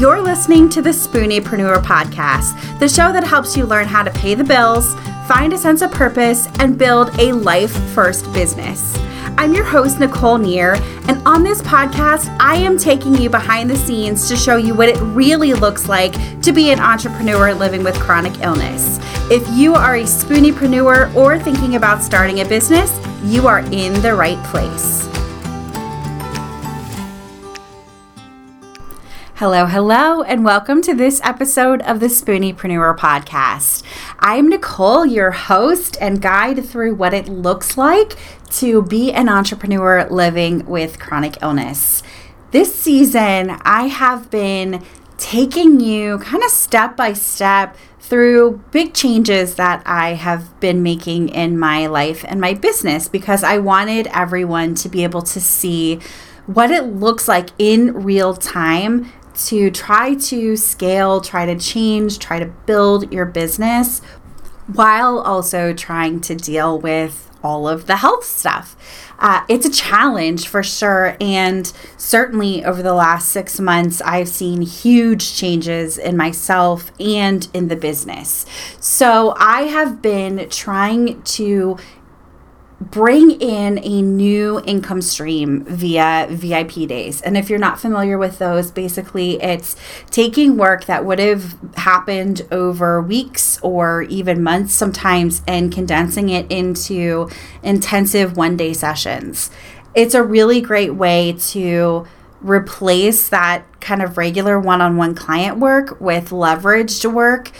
You're listening to the Spooniepreneur podcast, the show that helps you learn how to pay the bills, find a sense of purpose, and build a life first business. I'm your host, Nicole Neer, and on this podcast, I am taking you behind the scenes to show you what it really looks like to be an entrepreneur living with chronic illness. If you are a spooniepreneur or thinking about starting a business, you are in the right place. Hello, hello, and welcome to this episode of the Spooniepreneur podcast. I'm Nicole, your host and guide through what it looks like to be an entrepreneur living with chronic illness. This season, I have been taking you kind of step by step through big changes that I have been making in my life and my business because I wanted everyone to be able to see what it looks like in real time to try to scale, try to change, try to build your business while also trying to deal with all of the health stuff. Uh, it's a challenge for sure. And certainly over the last six months, I've seen huge changes in myself and in the business. So I have been trying to bring in a new income stream via VIP days. And if you're not familiar with those, basically it's taking work that would have happened over weeks or even months sometimes and condensing it into intensive one day sessions. It's a really great way to replace that kind of regular one on one client work with leveraged work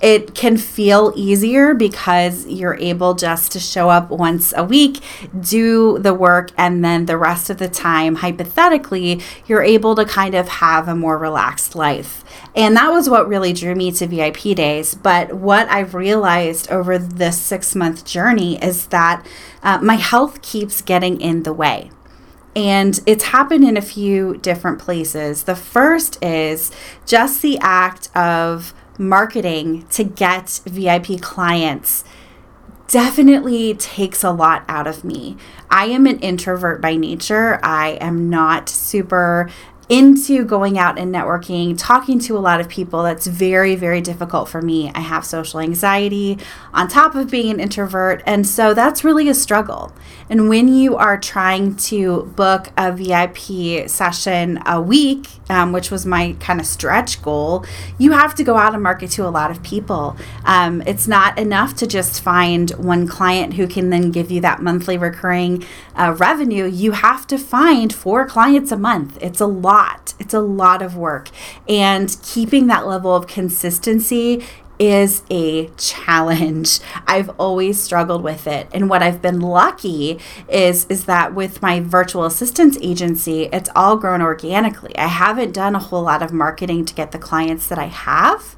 it can feel easier because you're able just to show up once a week, do the work, and then the rest of the time, hypothetically, you're able to kind of have a more relaxed life. And that was what really drew me to VIP days. But what I've realized over this six month journey is that uh, my health keeps getting in the way. And it's happened in a few different places. The first is just the act of marketing to get VIP clients definitely takes a lot out of me. I am an introvert by nature. I am not super into going out and networking, talking to a lot of people. That's very, very difficult for me. I have social anxiety on top of being an introvert. And so that's really a struggle. And when you are trying to book a VIP session a week, um, which was my kind of stretch goal, you have to go out and market to a lot of people. Um, it's not enough to just find one client who can then give you that monthly recurring uh, revenue. You have to find four clients a month. It's a lot. It's a lot of work. And keeping that level of consistency is a challenge. I've always struggled with it. And what I've been lucky is is that with my virtual assistance agency, it's all grown organically. I haven't done a whole lot of marketing to get the clients that I have.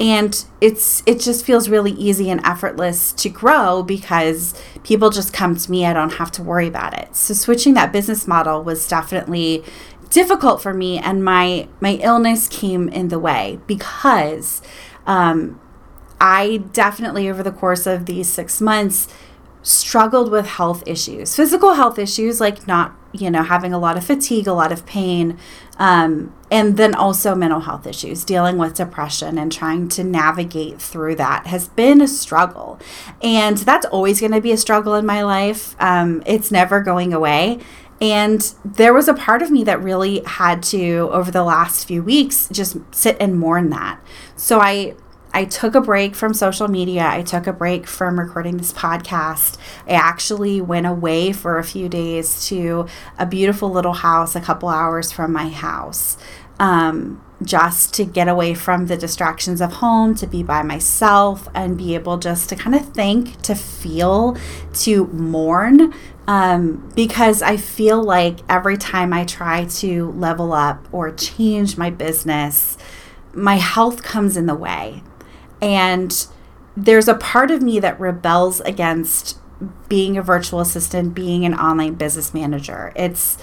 And it's it just feels really easy and effortless to grow because people just come to me. I don't have to worry about it. So switching that business model was definitely difficult for me and my my illness came in the way because um, I definitely, over the course of these six months, struggled with health issues, physical health issues, like not, you know, having a lot of fatigue, a lot of pain, um, and then also mental health issues, dealing with depression and trying to navigate through that has been a struggle. And that's always going to be a struggle in my life. Um, it's never going away. And there was a part of me that really had to, over the last few weeks, just sit and mourn that. So I I took a break from social media. I took a break from recording this podcast. I actually went away for a few days to a beautiful little house a couple hours from my house. Um, just to get away from the distractions of home, to be by myself and be able just to kind of think, to feel, to mourn. Um, because I feel like every time I try to level up or change my business, my health comes in the way. And there's a part of me that rebels against being a virtual assistant, being an online business manager. It's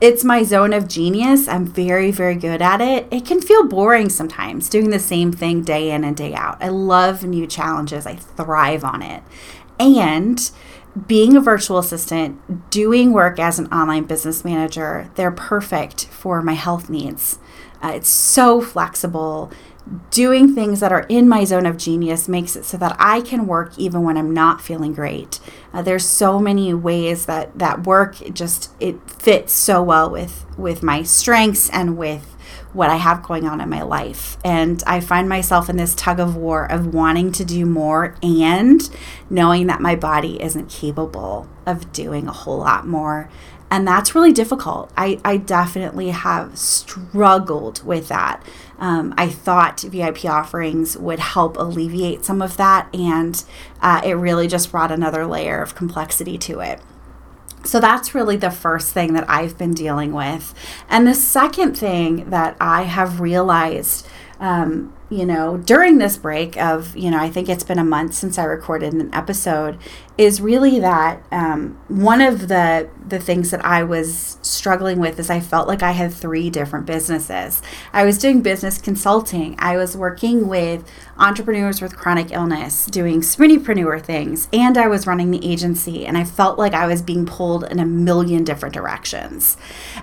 it's my zone of genius. I'm very, very good at it. It can feel boring sometimes doing the same thing day in and day out. I love new challenges. I thrive on it. And being a virtual assistant, doing work as an online business manager, they're perfect for my health needs. Uh, it's so flexible. Doing things that are in my zone of genius makes it so that I can work even when I'm not feeling great. Uh, there's so many ways that that work it just it fits so well with with my strengths and with what I have going on in my life. And I find myself in this tug of war of wanting to do more and knowing that my body isn't capable of doing a whole lot more. And that's really difficult. I, I definitely have struggled with that. Um, I thought VIP offerings would help alleviate some of that, and uh, it really just brought another layer of complexity to it. So that's really the first thing that I've been dealing with. And the second thing that I have realized um, you know, during this break of, you know, I think it's been a month since I recorded an episode, is really that um, one of the the things that I was struggling with is I felt like I had three different businesses. I was doing business consulting. I was working with entrepreneurs with chronic illness, doing spooniepreneur things, and I was running the agency. And I felt like I was being pulled in a million different directions.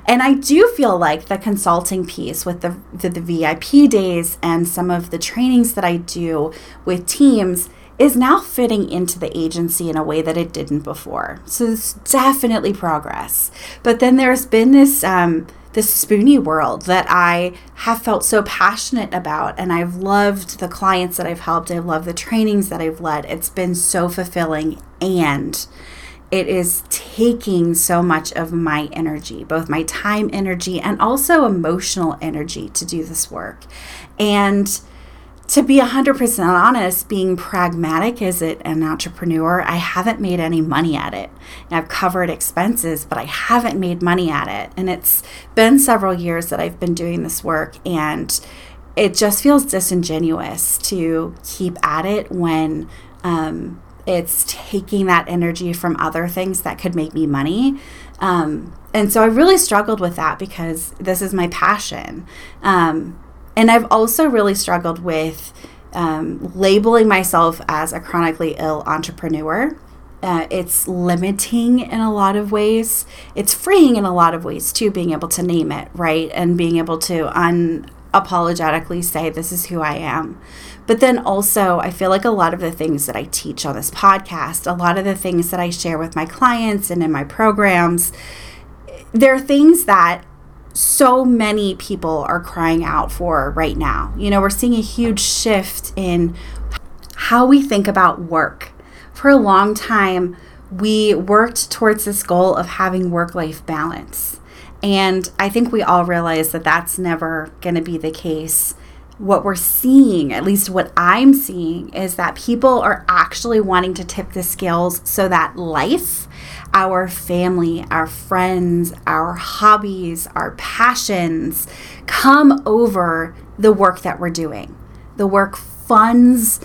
And I do feel like the consulting piece with the the, the VIP days and some of the trainings that I do with teams is now fitting into the agency in a way that it didn't before. So it's definitely progress. But then there's been this um, this spoony world that I have felt so passionate about, and I've loved the clients that I've helped. I love the trainings that I've led. It's been so fulfilling, and it is taking so much of my energy, both my time energy and also emotional energy to do this work. And to be 100% honest, being pragmatic as an entrepreneur, I haven't made any money at it. I've covered expenses, but I haven't made money at it. And it's been several years that I've been doing this work and it just feels disingenuous to keep at it when um, it's taking that energy from other things that could make me money. Um, and so I really struggled with that because this is my passion. Um, and I've also really struggled with um, labeling myself as a chronically ill entrepreneur. Uh, it's limiting in a lot of ways. It's freeing in a lot of ways too, being able to name it, right? And being able to unapologetically say, this is who I am. But then also, I feel like a lot of the things that I teach on this podcast, a lot of the things that I share with my clients and in my programs, they're things that so many people are crying out for right now. You know, we're seeing a huge shift in how we think about work. For a long time, we worked towards this goal of having work life balance. And I think we all realize that that's never going to be the case. What we're seeing, at least what I'm seeing, is that people are actually wanting to tip the scales so that life our family, our friends, our hobbies, our passions come over the work that we're doing. The work funds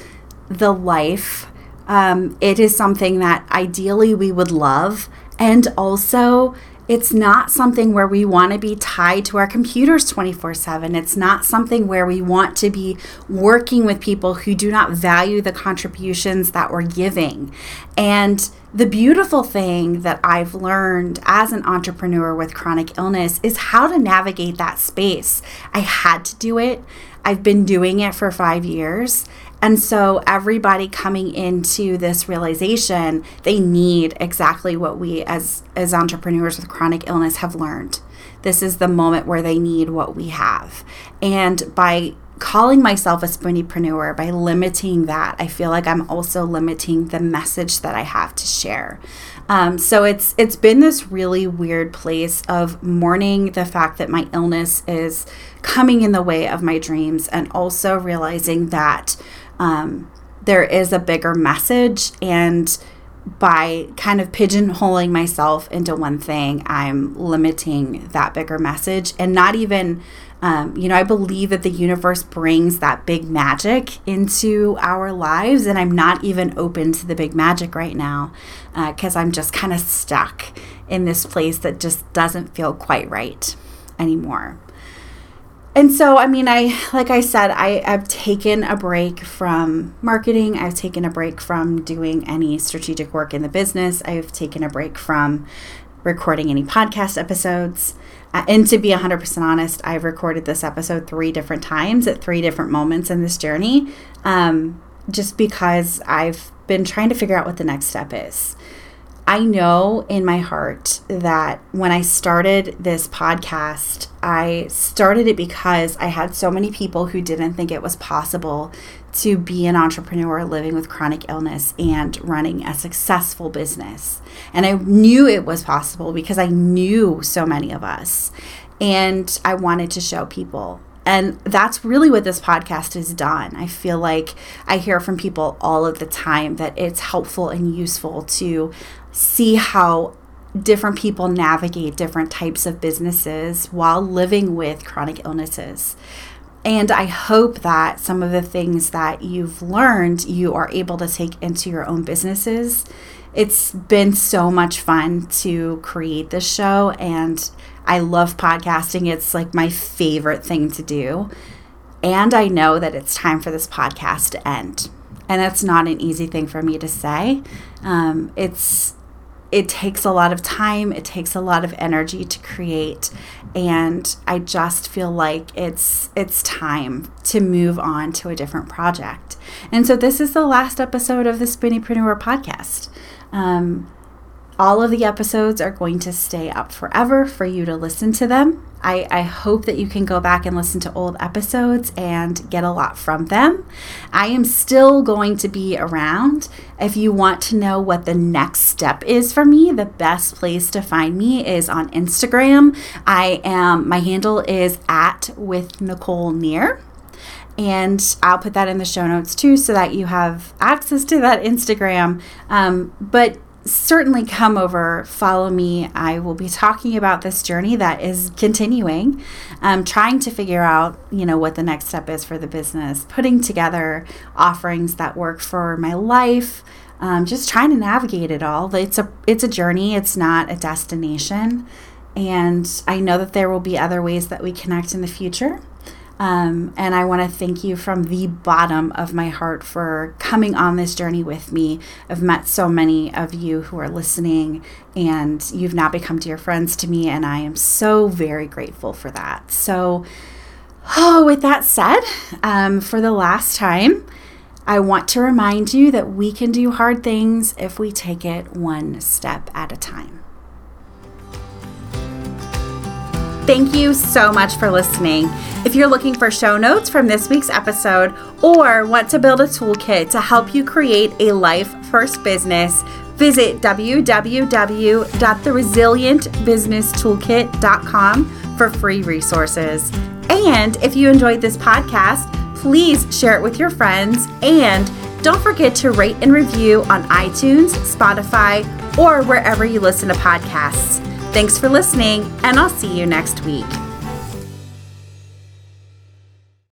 the life. Um, it is something that ideally we would love. And also, it's not something where we want to be tied to our computers 24 7. It's not something where we want to be working with people who do not value the contributions that we're giving. And the beautiful thing that I've learned as an entrepreneur with chronic illness is how to navigate that space. I had to do it. I've been doing it for five years. And so, everybody coming into this realization, they need exactly what we as, as entrepreneurs with chronic illness have learned. This is the moment where they need what we have. And by calling myself a spooniepreneur by limiting that i feel like i'm also limiting the message that i have to share um, so it's it's been this really weird place of mourning the fact that my illness is coming in the way of my dreams and also realizing that um, there is a bigger message. And by kind of pigeonholing myself into one thing, I'm limiting that bigger message. And not even um, you know, I believe that the universe brings that big magic into our lives, and I'm not even open to the big magic right now because uh, I'm just kind of stuck in this place that just doesn't feel quite right anymore. And so i mean i like i said I, i've taken a break from marketing. I've taken a break from doing any strategic work in the business. I've taken a break from recording any podcast episodes. Uh, and to be 100% honest i've recorded this episode three different times at three different moments in this journey um, just because i've been trying to figure out what the next step is I know in my heart that when I started this podcast, I started it because I had so many people who didn't think it was possible to be an entrepreneur living with chronic illness and running a successful business. And I knew it was possible because I knew so many of us. And I wanted to show people and that's really what this podcast has done. I feel like I hear from people all of the time that it's helpful and useful to see how different people navigate different types of businesses while living with chronic illnesses. And I hope that some of the things that you've learned you are able to take into your own businesses. It's been so much fun to create this show, and I love podcasting. It's like my favorite thing to do. And I know that it's time for this podcast to end. And that's not an easy thing for me to say. Um, it's it takes a lot of time, it takes a lot of energy to create, and I just feel like it's it's time to move on to a different project. And so this is the last episode of the Spooniepreneur podcast. Um, all of the episodes are going to stay up forever for you to listen to them. I, I, hope that you can go back and listen to old episodes and get a lot from them. I am still going to be around. If you want to know what the next step is for me, the best place to find me is on Instagram. I am, my handle is at with Nicole Neer And I'll put that in the show notes too so that you have access to that Instagram. Um, but certainly come over, follow me. I will be talking about this journey that is continuing, um, trying to figure out, you know, what the next step is for the business, putting together offerings that work for my life, um, just trying to navigate it all. It's a it's a journey. It's not a destination, and I know that there will be other ways that we connect in the future. Um, and I want to thank you from the bottom of my heart for coming on this journey with me. I've met so many of you who are listening, and you've now become dear friends to me, and I am so very grateful for that. So, oh, with that said, um, for the last time, I want to remind you that we can do hard things if we take it one step at a time. Thank you so much for listening. If you're looking for show notes from this week's episode or want to build a toolkit to help you create a life first business, visit www.theresilientbusinesstoolkit.com for free resources. And if you enjoyed this podcast, please share it with your friends and don't forget to rate and review on iTunes, Spotify, or wherever you listen to podcasts. Thanks for listening, and I'll see you next week.